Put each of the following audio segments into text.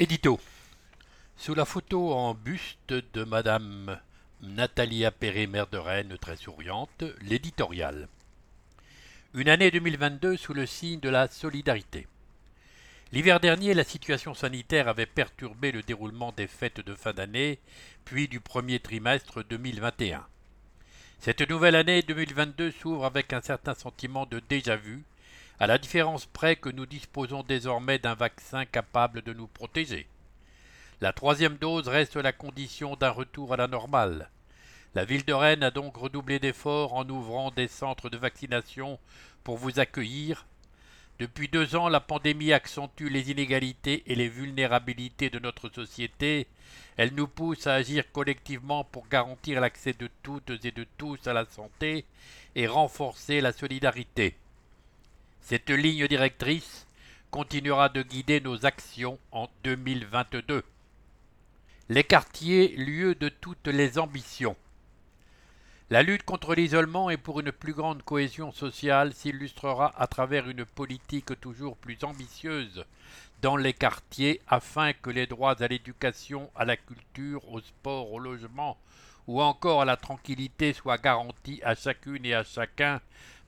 Édito. Sous la photo en buste de Madame Natalia Perret, maire de Rennes, très souriante, l'éditorial. Une année 2022 sous le signe de la solidarité. L'hiver dernier, la situation sanitaire avait perturbé le déroulement des fêtes de fin d'année, puis du premier trimestre 2021. Cette nouvelle année 2022 s'ouvre avec un certain sentiment de déjà-vu, à la différence près que nous disposons désormais d'un vaccin capable de nous protéger. La troisième dose reste la condition d'un retour à la normale. La ville de Rennes a donc redoublé d'efforts en ouvrant des centres de vaccination pour vous accueillir. Depuis deux ans, la pandémie accentue les inégalités et les vulnérabilités de notre société. Elle nous pousse à agir collectivement pour garantir l'accès de toutes et de tous à la santé et renforcer la solidarité. Cette ligne directrice continuera de guider nos actions en 2022. Les quartiers, lieu de toutes les ambitions. La lutte contre l'isolement et pour une plus grande cohésion sociale s'illustrera à travers une politique toujours plus ambitieuse dans les quartiers afin que les droits à l'éducation, à la culture, au sport, au logement ou encore à la tranquillité soient garantis à chacune et à chacun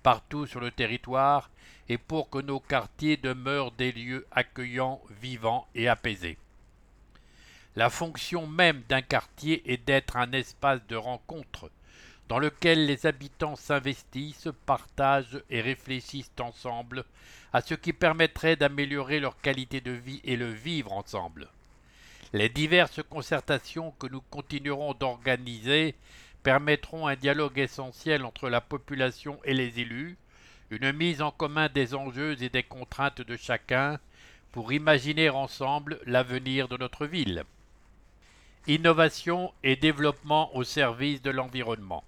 partout sur le territoire et pour que nos quartiers demeurent des lieux accueillants, vivants et apaisés. La fonction même d'un quartier est d'être un espace de rencontre dans lequel les habitants s'investissent, partagent et réfléchissent ensemble à ce qui permettrait d'améliorer leur qualité de vie et le vivre ensemble. Les diverses concertations que nous continuerons d'organiser permettront un dialogue essentiel entre la population et les élus, une mise en commun des enjeux et des contraintes de chacun pour imaginer ensemble l'avenir de notre ville. Innovation et développement au service de l'environnement.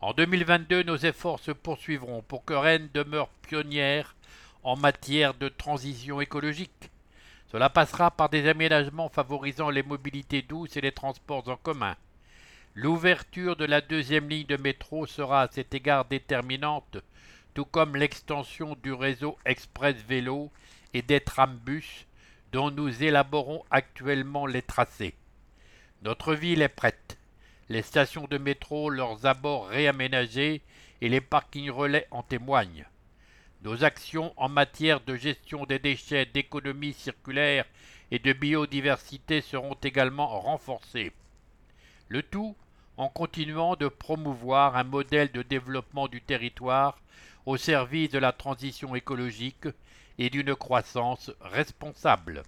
En 2022, nos efforts se poursuivront pour que Rennes demeure pionnière en matière de transition écologique. Cela passera par des aménagements favorisant les mobilités douces et les transports en commun, L'ouverture de la deuxième ligne de métro sera à cet égard déterminante, tout comme l'extension du réseau express vélo et des trambus dont nous élaborons actuellement les tracés. Notre ville est prête. Les stations de métro, leurs abords réaménagés et les parkings relais en témoignent. Nos actions en matière de gestion des déchets, d'économie circulaire et de biodiversité seront également renforcées. Le tout en continuant de promouvoir un modèle de développement du territoire au service de la transition écologique et d'une croissance responsable.